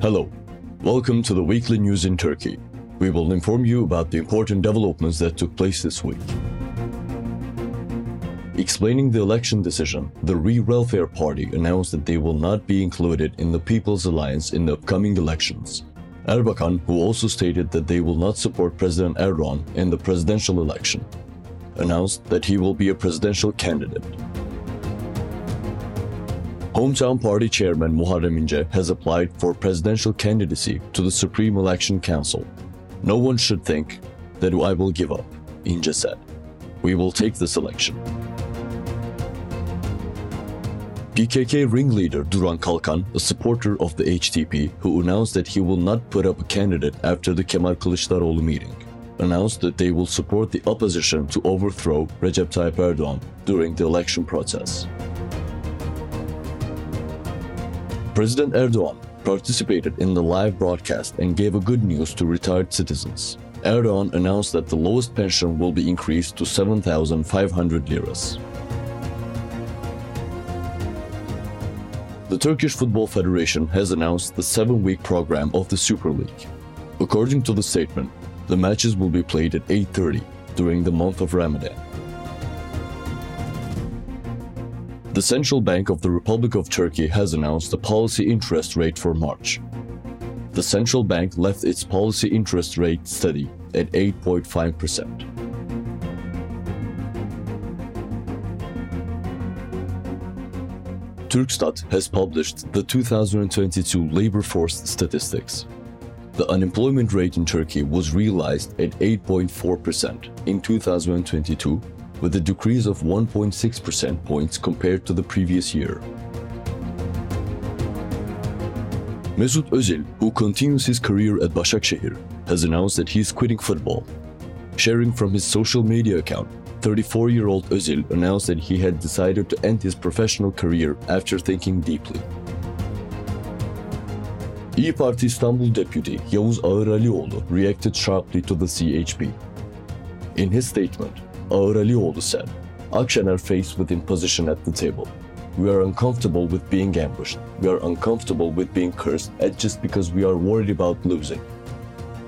Hello, welcome to the weekly news in Turkey. We will inform you about the important developments that took place this week. Explaining the election decision, the Re-Welfare Party announced that they will not be included in the People's Alliance in the upcoming elections. Erbakan, who also stated that they will not support President Erdogan in the presidential election, announced that he will be a presidential candidate. Hometown Party Chairman Muharrem İnce has applied for presidential candidacy to the Supreme Election Council. No one should think that I will give up, İnce said. We will take this election. PKK ringleader Duran Kalkan, a supporter of the HDP who announced that he will not put up a candidate after the Kemal Kılıçdaroğlu meeting, announced that they will support the opposition to overthrow Recep Tayyip Erdogan during the election process. President Erdogan participated in the live broadcast and gave a good news to retired citizens. Erdogan announced that the lowest pension will be increased to 7,500 liras. The Turkish Football Federation has announced the seven week program of the Super League. According to the statement, the matches will be played at 8:30 during the month of Ramadan. The Central Bank of the Republic of Turkey has announced the policy interest rate for March. The central bank left its policy interest rate steady at 8.5%. Turkstat has published the 2022 labor force statistics. The unemployment rate in Turkey was realized at 8.4% in 2022, with a decrease of 1.6 percent points compared to the previous year. Mesut Özil, who continues his career at Başakşehir, has announced that he is quitting football. Sharing from his social media account, 34 year old Özil announced that he had decided to end his professional career after thinking deeply. İyi Parti İstanbul Deputy Yavuz Ağıralioğlu reacted sharply to the CHP. In his statement, Ağıralioğlu said, Akşener faced with imposition at the table. We are uncomfortable with being ambushed. We are uncomfortable with being cursed at just because we are worried about losing.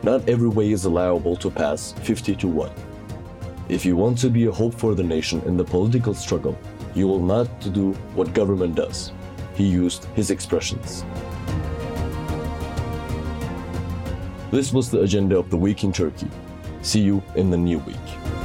Not every way is allowable to pass 50 to 1. If you want to be a hope for the nation in the political struggle, you will not do what government does. He used his expressions. This was the agenda of the week in Turkey. See you in the new week.